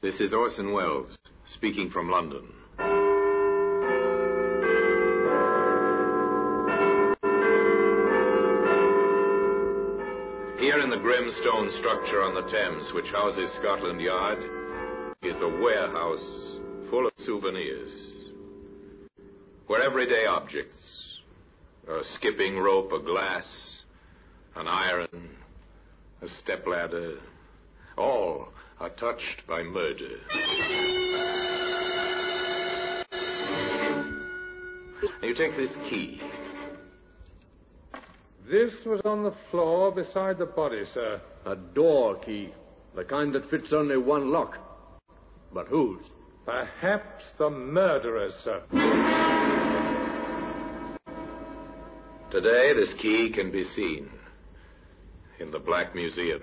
This is Orson Welles, speaking from London. Here in the grim stone structure on the Thames, which houses Scotland Yard, is a warehouse full of souvenirs. Where everyday objects, a skipping rope, a glass, an iron, a stepladder, all are touched by murder. You take this key. This was on the floor beside the body, sir. A door key. The kind that fits only one lock. But whose? Perhaps the murderer's, sir. Today, this key can be seen in the Black Museum.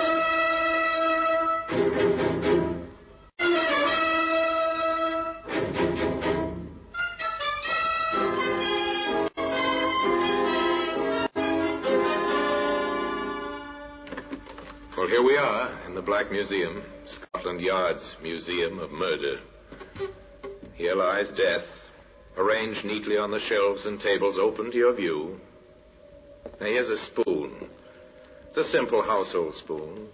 Here we are in the Black Museum, Scotland Yard's Museum of Murder. Here lies death, arranged neatly on the shelves and tables open to your view. Now, here's a spoon. It's a simple household spoon.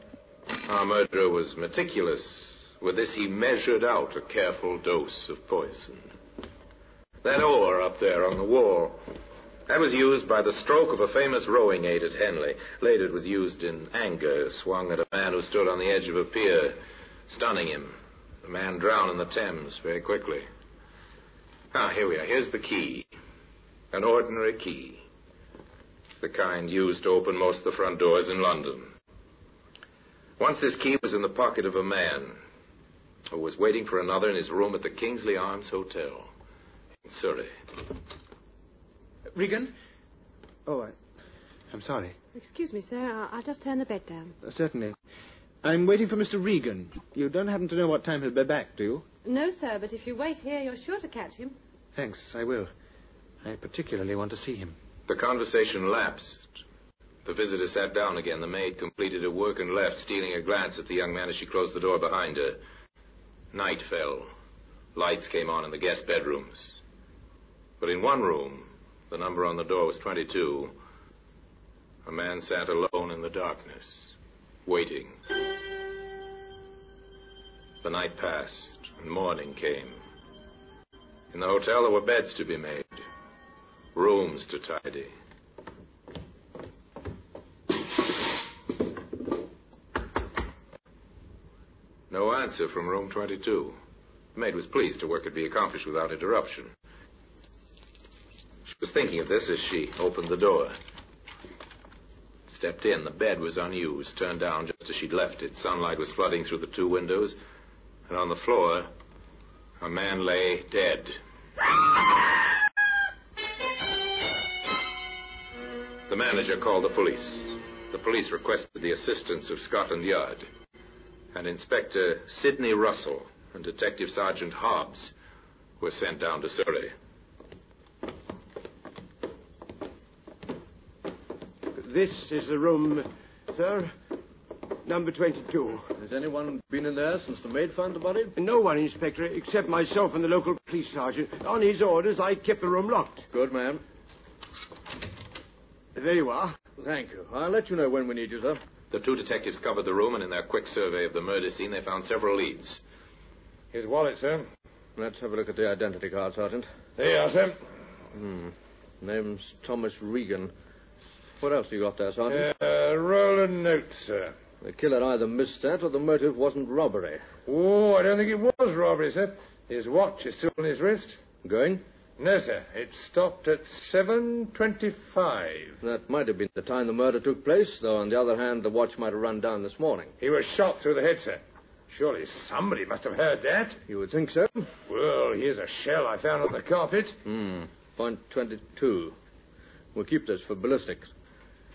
Our murderer was meticulous. With this, he measured out a careful dose of poison. That oar up there on the wall, that was used by the stroke of a famous rowing eight at Henley. Later, it was used in anger, swung at a man who stood on the edge of a pier, stunning him. The man drowned in the Thames very quickly. Ah, here we are. Here's the key. An ordinary key. The kind used to open most of the front doors in London. Once this key was in the pocket of a man who was waiting for another in his room at the Kingsley Arms Hotel in Surrey. Regan? Oh, I, I'm sorry. Excuse me, sir. I'll, I'll just turn the bed down. Uh, certainly. I'm waiting for Mr. Regan. You don't happen to know what time he'll be back, do you? No, sir, but if you wait here, you're sure to catch him. Thanks, I will. I particularly want to see him. The conversation lapsed. The visitor sat down again. The maid completed her work and left, stealing a glance at the young man as she closed the door behind her. Night fell. Lights came on in the guest bedrooms. But in one room, the number on the door was 22. A man sat alone in the darkness, waiting. The night passed, and morning came. In the hotel, there were beds to be made, rooms to tidy. No answer from room 22. The maid was pleased her work could be accomplished without interruption. Was thinking of this as she opened the door. Stepped in. The bed was unused, turned down just as she'd left it. Sunlight was flooding through the two windows. And on the floor, a man lay dead. The manager called the police. The police requested the assistance of Scotland Yard. And Inspector Sidney Russell and Detective Sergeant Hobbs were sent down to Surrey. This is the room, sir. Number 22. Has anyone been in there since the maid found the body? No one, Inspector, except myself and the local police sergeant. On his orders, I kept the room locked. Good, ma'am. There you are. Thank you. I'll let you know when we need you, sir. The two detectives covered the room, and in their quick survey of the murder scene, they found several leads. His wallet, sir. Let's have a look at the identity card, Sergeant. There you are, sir. Hmm. Name's Thomas Regan. What else you got there, Sergeant? Uh, roll a note, sir. The killer either missed that or the motive wasn't robbery. Oh, I don't think it was robbery, sir. His watch is still on his wrist. Going? No, sir. It stopped at 7.25. That might have been the time the murder took place, though on the other hand, the watch might have run down this morning. He was shot through the head, sir. Surely somebody must have heard that. You would think so? Well, here's a shell I found on the carpet. Hmm. Point 22. We'll keep this for ballistics.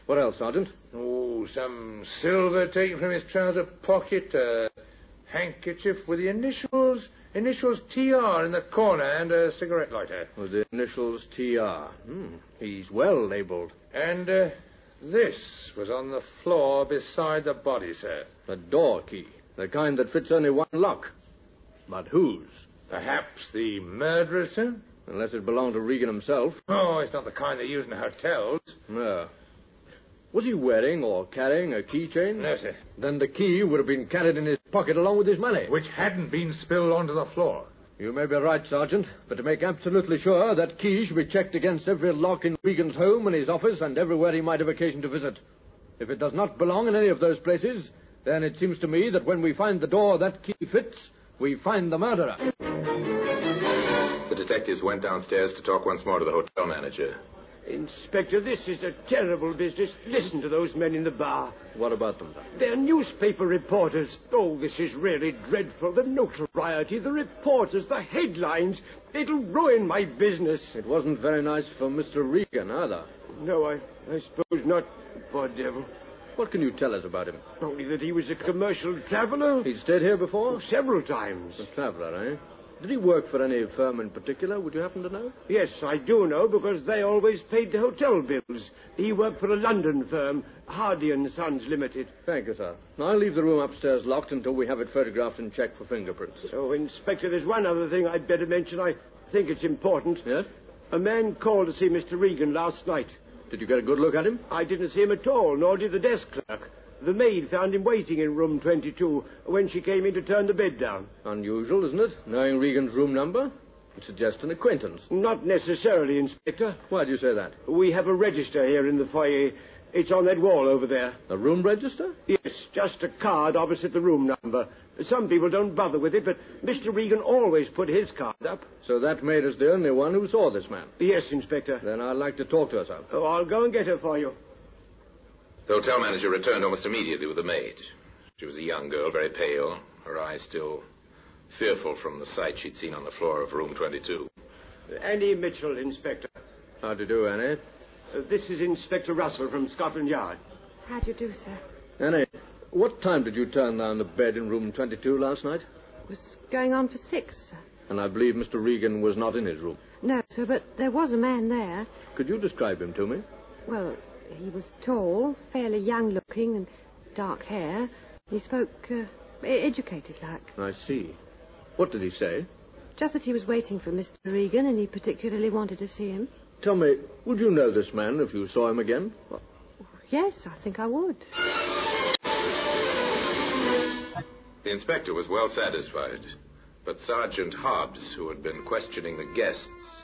What else, Sergeant? Oh, some silver taken from his trouser pocket, a handkerchief with the initials, initials TR in the corner, and a cigarette lighter. With the initials TR. Hmm. He's well labeled. And uh, this was on the floor beside the body, sir. A door key. The kind that fits only one lock. But whose? Perhaps the murderer, sir? Unless it belonged to Regan himself. Oh, it's not the kind they use in hotels. No. Was he wearing or carrying a keychain? No, sir. Then the key would have been carried in his pocket along with his money. Which hadn't been spilled onto the floor. You may be right, Sergeant, but to make absolutely sure, that key should be checked against every lock in Regan's home and his office and everywhere he might have occasion to visit. If it does not belong in any of those places, then it seems to me that when we find the door that key fits, we find the murderer. The detectives went downstairs to talk once more to the hotel manager. Inspector, this is a terrible business. Listen to those men in the bar. What about them, sir? They're newspaper reporters. Oh, this is really dreadful. The notoriety, the reporters, the headlines. It'll ruin my business. It wasn't very nice for Mr. Regan, either. No, I, I suppose not. Poor devil. What can you tell us about him? Only that he was a commercial traveler. He'd stayed here before? Several times. A traveler, eh? Did he work for any firm in particular? Would you happen to know? Yes, I do know because they always paid the hotel bills. He worked for a London firm, Hardy and Sons Limited. Thank you, sir. I'll leave the room upstairs locked until we have it photographed and checked for fingerprints. Oh, Inspector, there's one other thing I'd better mention. I think it's important. Yes? A man called to see Mr. Regan last night. Did you get a good look at him? I didn't see him at all, nor did the desk clerk. The maid found him waiting in room 22 when she came in to turn the bed down. Unusual, isn't it? Knowing Regan's room number? It suggests an acquaintance. Not necessarily, Inspector. Why do you say that? We have a register here in the foyer. It's on that wall over there. A room register? Yes, just a card opposite the room number. Some people don't bother with it, but Mr. Regan always put his card up. So that maid is the only one who saw this man. Yes, Inspector. Then I'd like to talk to her, sir. Oh, I'll go and get her for you. The hotel manager returned almost immediately with the maid. She was a young girl, very pale, her eyes still fearful from the sight she'd seen on the floor of room 22. Annie Mitchell, Inspector. How do you do, Annie? Uh, this is Inspector Russell from Scotland Yard. How do you do, sir? Annie, what time did you turn down the bed in room 22 last night? It was going on for six, sir. And I believe Mr. Regan was not in his room. No, sir, but there was a man there. Could you describe him to me? Well, he was tall, fairly young looking, and dark hair. He spoke uh, educated like. I see. What did he say? Just that he was waiting for Mr. Regan and he particularly wanted to see him. Tell me, would you know this man if you saw him again? Yes, I think I would. The inspector was well satisfied, but Sergeant Hobbs, who had been questioning the guests,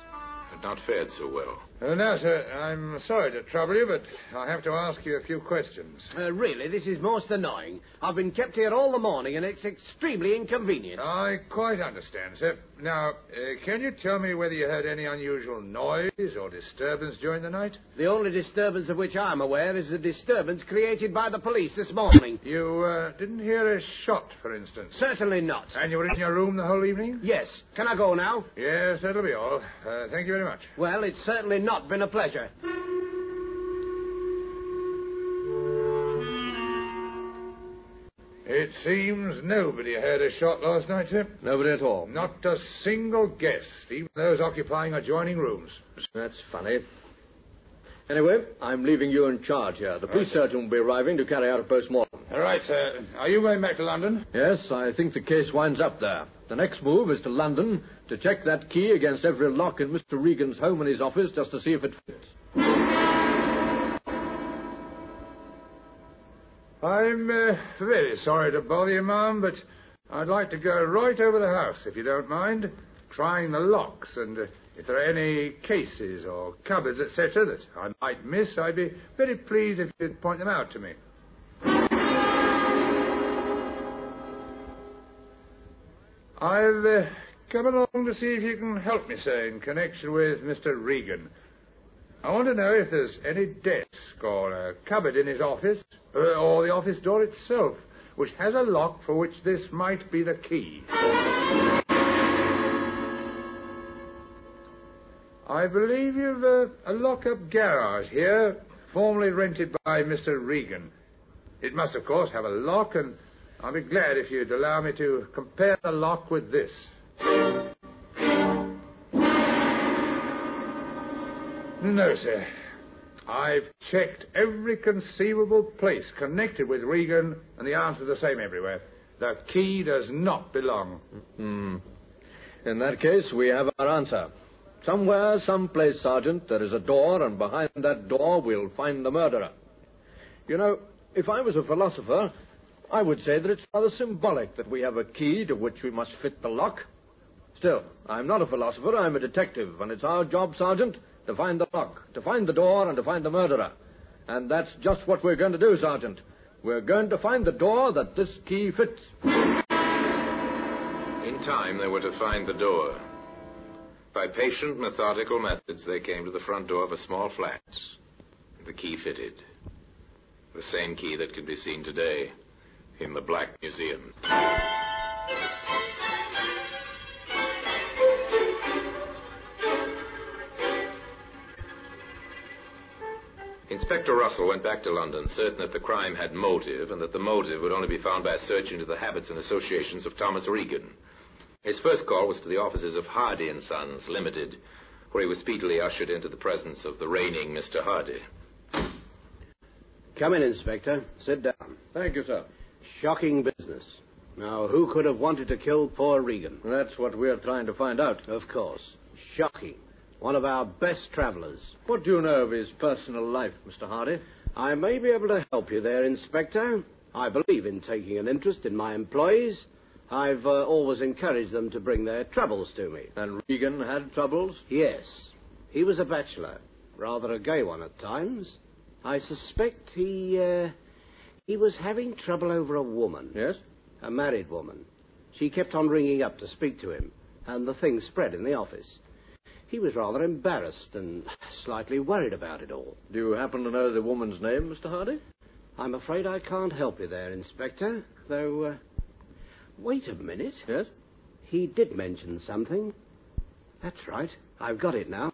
had not fared so well. Uh, now, sir, I'm sorry to trouble you, but I have to ask you a few questions. Uh, really, this is most annoying. I've been kept here all the morning, and it's extremely inconvenient. I quite understand, sir. Now, uh, can you tell me whether you heard any unusual noise or disturbance during the night? The only disturbance of which I'm aware is the disturbance created by the police this morning. You uh, didn't hear a shot, for instance. Certainly not. And you were in your room the whole evening? Yes. Can I go now? Yes, that'll be all. Uh, thank you very much. Well, it's certainly not been a pleasure. It seems nobody heard a shot last night, sir. Nobody at all. Not a single guest, even those occupying adjoining rooms. That's funny. Anyway, I'm leaving you in charge here. The police surgeon will be arriving to carry out a post-mortem. All right, sir. Are you going back to London? Yes, I think the case winds up there. The next move is to London to check that key against every lock in Mr. Regan's home and his office just to see if it fits. I'm uh, very sorry to bother you, ma'am, but I'd like to go right over the house, if you don't mind, trying the locks, and uh, if there are any cases or cupboards, etc., that I might miss, I'd be very pleased if you'd point them out to me. I've uh, come along to see if you can help me, sir, in connection with Mr. Regan. I want to know if there's any desk or a cupboard in his office, uh, or the office door itself, which has a lock for which this might be the key. I believe you've uh, a lock-up garage here, formerly rented by Mr. Regan. It must, of course, have a lock, and I'll be glad if you'd allow me to compare the lock with this. No, sir. I've checked every conceivable place connected with Regan, and the answer's the same everywhere. The key does not belong. Hmm. In that case, we have our answer. Somewhere, someplace, Sergeant, there is a door, and behind that door we'll find the murderer. You know, if I was a philosopher, I would say that it's rather symbolic that we have a key to which we must fit the lock. Still, I'm not a philosopher, I'm a detective, and it's our job, Sergeant, to find the lock, to find the door, and to find the murderer. And that's just what we're going to do, Sergeant. We're going to find the door that this key fits. In time, they were to find the door. By patient, methodical methods, they came to the front door of a small flat. The key fitted. The same key that can be seen today in the Black Museum. Inspector Russell went back to London, certain that the crime had motive, and that the motive would only be found by a search into the habits and associations of Thomas Regan. His first call was to the offices of Hardy and Sons, Limited, where he was speedily ushered into the presence of the reigning Mr. Hardy. Come in, Inspector. Sit down. Thank you, sir. Shocking business. Now, who could have wanted to kill poor Regan? That's what we're trying to find out. Of course. Shocking. One of our best travelers. What do you know of his personal life, Mr. Hardy? I may be able to help you there, Inspector. I believe in taking an interest in my employees. I've uh, always encouraged them to bring their troubles to me. And Regan had troubles? Yes. He was a bachelor, rather a gay one at times. I suspect he, uh, he was having trouble over a woman. Yes? A married woman. She kept on ringing up to speak to him, and the thing spread in the office. He was rather embarrassed and slightly worried about it all. Do you happen to know the woman's name, Mr. Hardy? I'm afraid I can't help you there, Inspector, though. Uh, wait a minute. Yes? He did mention something. That's right. I've got it now.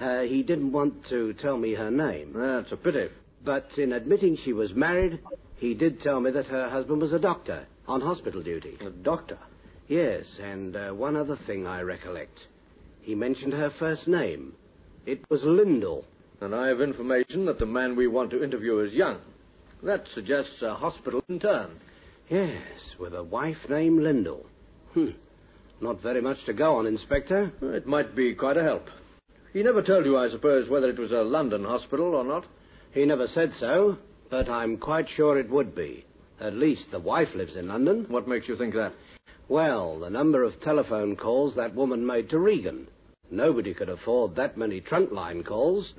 Uh, he didn't want to tell me her name. That's a pity. But in admitting she was married, he did tell me that her husband was a doctor on hospital duty. A doctor? Yes, and uh, one other thing I recollect. He mentioned her first name. It was Lyndall. And I have information that the man we want to interview is young. That suggests a hospital intern. Yes, with a wife named Lyndall. Hmm. Not very much to go on, Inspector. It might be quite a help. He never told you, I suppose, whether it was a London hospital or not? He never said so, but I'm quite sure it would be. At least the wife lives in London. What makes you think that? Well, the number of telephone calls that woman made to Regan. Nobody could afford that many trunk line calls.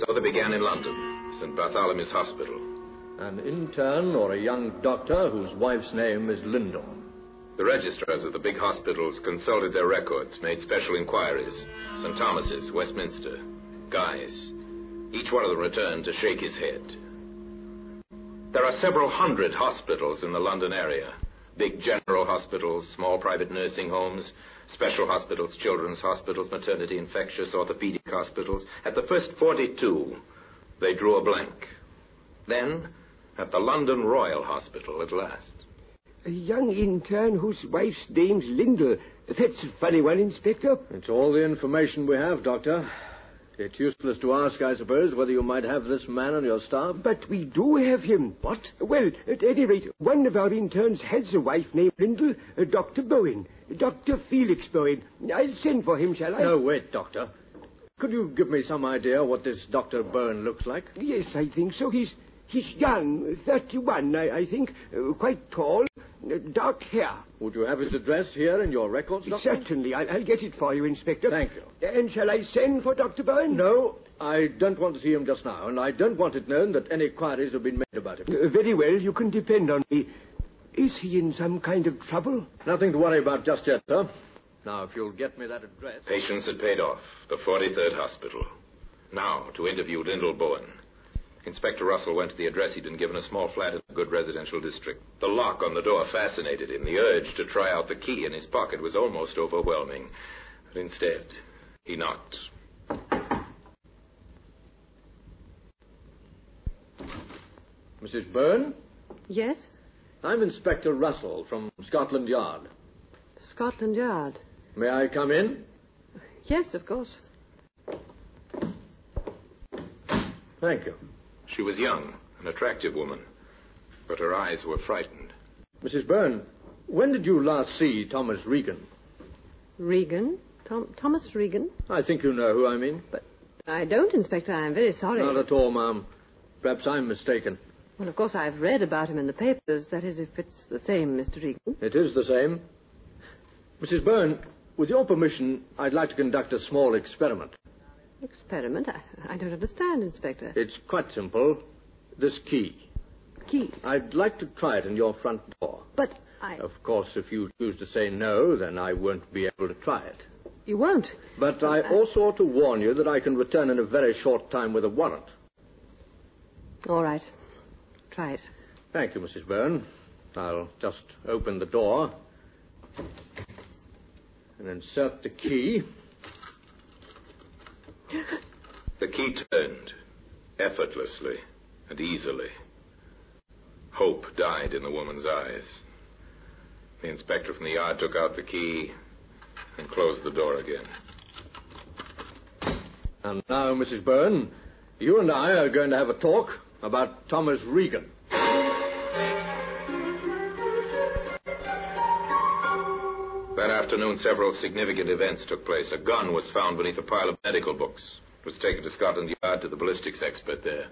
So they began in London, St. Bartholomew's Hospital. An intern or a young doctor whose wife's name is Lyndall. The registrars of the big hospitals consulted their records, made special inquiries. St. Thomas's, Westminster, Guy's. Each one of them returned to shake his head. There are several hundred hospitals in the London area. Big general hospitals, small private nursing homes, special hospitals, children's hospitals, maternity, infectious, orthopedic hospitals. At the first 42, they drew a blank. Then, at the London Royal Hospital at last. A young intern whose wife's name's Lyndall. That's a funny one, Inspector. It's all the information we have, Doctor. It's useless to ask, I suppose, whether you might have this man on your staff. But we do have him. What? Well, at any rate, one of our interns has a wife named Lyndall, uh, Dr. Bowen. Dr. Felix Bowen. I'll send for him, shall I? No, wait, Doctor. Could you give me some idea what this Dr. Bowen looks like? Yes, I think so. He's he's young, 31, I, I think, uh, quite tall, uh, dark hair. Would you have his address here in your records, Doctor? Certainly. I'll, I'll get it for you, Inspector. Thank you. And shall I send for Dr. Bowen? No, I don't want to see him just now, and I don't want it known that any inquiries have been made about him. Uh, very well. You can depend on me. Is he in some kind of trouble? Nothing to worry about just yet, sir. Now, if you'll get me that address. Patients had paid off. The 43rd Hospital. Now, to interview Lyndall Bowen. Inspector Russell went to the address he'd been given, a small flat in a good residential district. The lock on the door fascinated him. The urge to try out the key in his pocket was almost overwhelming. But instead, he knocked. Mrs. Byrne? Yes? I'm Inspector Russell from Scotland Yard. Scotland Yard. May I come in? Yes, of course. Thank you. She was young, an attractive woman, but her eyes were frightened. Mrs. Byrne, when did you last see Thomas Regan? Regan? Tom, Thomas Regan? I think you know who I mean. But I don't, Inspector. I'm very sorry. Not at all, ma'am. Perhaps I'm mistaken. Well, of course, I've read about him in the papers. That is, if it's the same, Mr. Regan. It is the same. Mrs. Byrne, with your permission, I'd like to conduct a small experiment. Experiment? I, I don't understand, Inspector. It's quite simple. This key. Key. I'd like to try it in your front door. But I. Of course, if you choose to say no, then I won't be able to try it. You won't. But I uh, uh, also ought to warn you that I can return in a very short time with a warrant. All right. Try it. Thank you, Mrs. Byrne. I'll just open the door and insert the key. The key turned, effortlessly and easily. Hope died in the woman's eyes. The inspector from the yard took out the key and closed the door again. And now, Mrs. Byrne, you and I are going to have a talk about Thomas Regan. That afternoon, several significant events took place. A gun was found beneath a pile of medical books. It was taken to Scotland Yard to the ballistics expert there.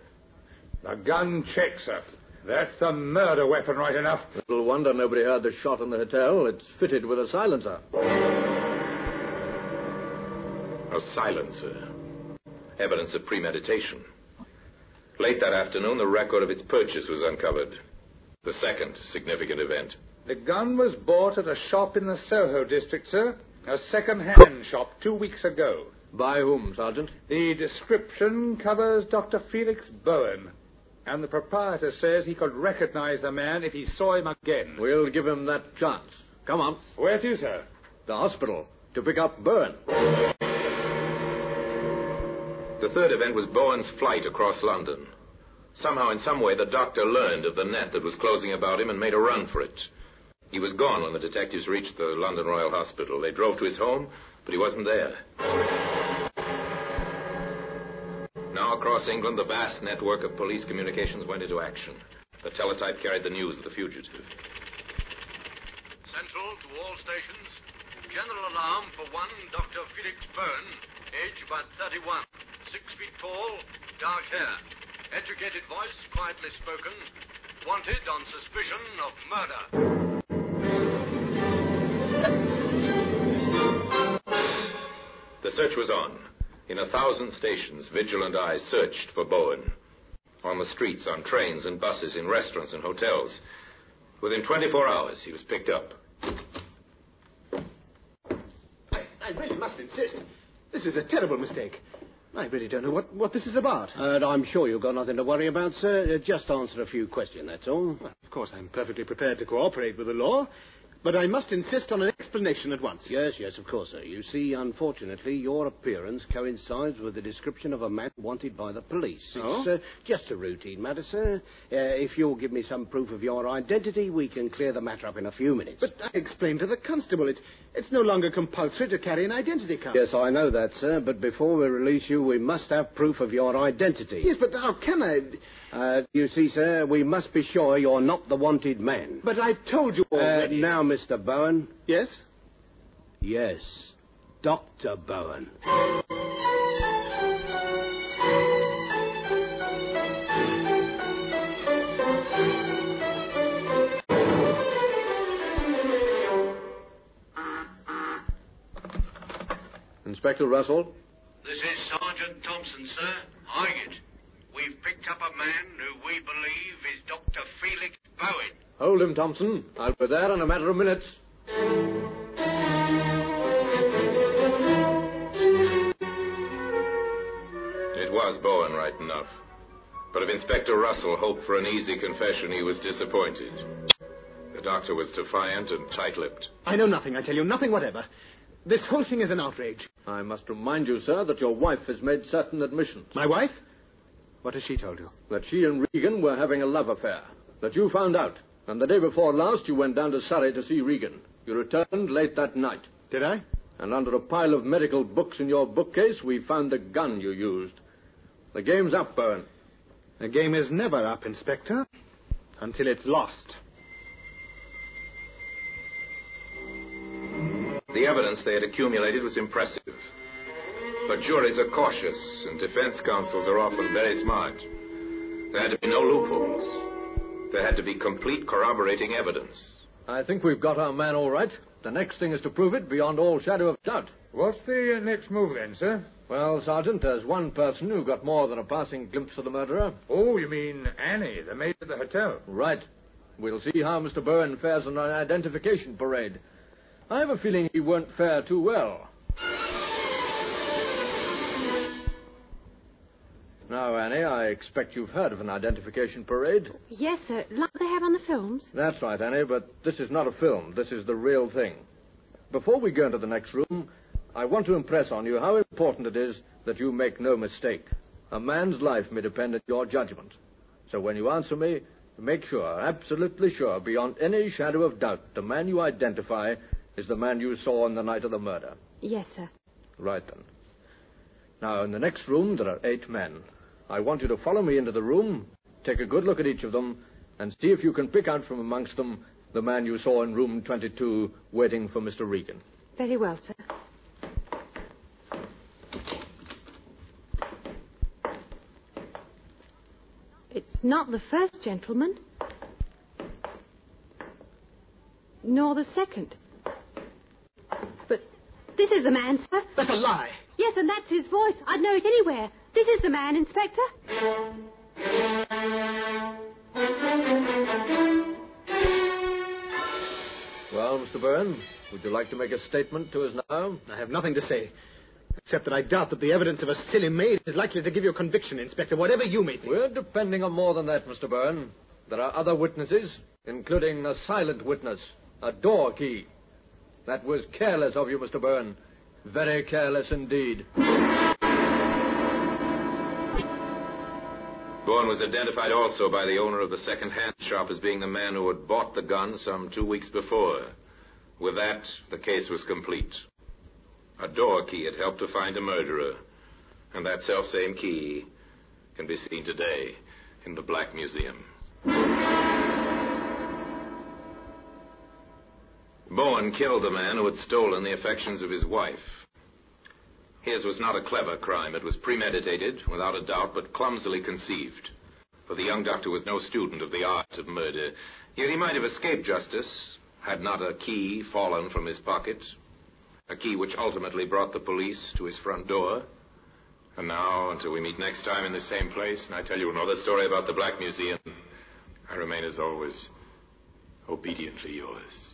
The gun checks, sir. That's the murder weapon, right enough. Little wonder nobody heard the shot in the hotel. It's fitted with a silencer. A silencer. Evidence of premeditation. Late that afternoon, the record of its purchase was uncovered. The second significant event. The gun was bought at a shop in the Soho district, sir. A second-hand shop two weeks ago. By whom, Sergeant? The description covers Dr. Felix Bowen. And the proprietor says he could recognize the man if he saw him again. We'll give him that chance. Come on. Where to, sir? The hospital. To pick up Bowen. The third event was Bowen's flight across London. Somehow, in some way, the doctor learned of the net that was closing about him and made a run for it. He was gone when the detectives reached the London Royal Hospital. They drove to his home, but he wasn't there. Across England, the vast network of police communications went into action. The teletype carried the news of the fugitive. Central to all stations. General alarm for one Dr. Felix Byrne, age about 31, six feet tall, dark hair. Educated voice, quietly spoken. Wanted on suspicion of murder. The search was on. In a thousand stations, vigilant eyes searched for Bowen. On the streets, on trains and buses, in restaurants and hotels. Within 24 hours, he was picked up. I, I really must insist. This is a terrible mistake. I really don't know what, what this is about. And I'm sure you've got nothing to worry about, sir. Uh, Just answer a few questions, that's all. Well, of course, I'm perfectly prepared to cooperate with the law, but I must insist on an explanation at once. Yes, yes, of course, sir. You see, unfortunately, your appearance coincides with the description of a man wanted by the police. It's Oh? uh, just a routine matter, sir. Uh, if you'll give me some proof of your identity, we can clear the matter up in a few minutes. But I explained to the constable it, it's no longer compulsory to carry an identity card. Yes, I know that, sir, but before we release you, we must have proof of your identity. Yes, but how can I? Uh, you see, sir, we must be sure you're not the wanted man. But I've told you Uh, already. now, Mr. Bowen. Yes? Yes, Dr. Bowen. Inspector Russell? This is Sergeant Thompson, sir. Highgate. We've picked up a man who we believe is Dr. Felix Bowen. Hold him, Thompson. I'll be there in a matter of minutes. It was Bowen, right enough. But if Inspector Russell hoped for an easy confession, he was disappointed. The doctor was defiant and tight lipped. I know nothing, I tell you, nothing whatever. This whole thing is an outrage. I must remind you, sir, that your wife has made certain admissions. My wife? What has she told you? That she and Regan were having a love affair. That you found out. And the day before last, you went down to Surrey to see Regan. You returned late that night. Did I? And under a pile of medical books in your bookcase, we found the gun you used. The game's up, Bowen. The game is never up, Inspector. Until it's lost. The evidence they had accumulated was impressive. But juries are cautious, and defense counsels are often very smart. There had to be no loopholes. There had to be complete corroborating evidence. I think we've got our man all right. The next thing is to prove it beyond all shadow of doubt. What's the uh, next move then, sir? Well, Sergeant, there's one person who got more than a passing glimpse of the murderer. Oh, you mean Annie, the maid at the hotel? Right. We'll see how Mr. Bowen fares on an identification parade. I have a feeling he won't fare too well. Now, Annie, I expect you've heard of an identification parade. Yes, sir. Like they have on the films. That's right, Annie, but this is not a film. This is the real thing. Before we go into the next room, I want to impress on you how important it is that you make no mistake. A man's life may depend on your judgment. So when you answer me, make sure, absolutely sure, beyond any shadow of doubt, the man you identify is the man you saw on the night of the murder. Yes, sir. Right then. Now, in the next room, there are eight men. I want you to follow me into the room, take a good look at each of them, and see if you can pick out from amongst them the man you saw in room 22 waiting for Mr. Regan. Very well, sir. It's not the first gentleman. Nor the second. But this is the man, sir. That's a lie. Yes, and that's his voice. I'd know it anywhere. This is the man, Inspector. Well, Mr. Byrne, would you like to make a statement to us now? I have nothing to say. Except that I doubt that the evidence of a silly maid is likely to give you a conviction, Inspector, whatever you may think. We're depending on more than that, Mr. Byrne. There are other witnesses, including a silent witness, a door key. That was careless of you, Mr. Byrne. Very careless indeed. Bourne was identified also by the owner of the second-hand shop as being the man who had bought the gun some two weeks before. With that, the case was complete. A door key had helped to find a murderer, and that self-same key can be seen today in the Black Museum. Bowen killed the man who had stolen the affections of his wife. His was not a clever crime. It was premeditated, without a doubt, but clumsily conceived. For the young doctor was no student of the art of murder. Yet he might have escaped justice had not a key fallen from his pocket. A key which ultimately brought the police to his front door. And now, until we meet next time in the same place, and I tell you another story about the Black Museum, I remain as always obediently yours.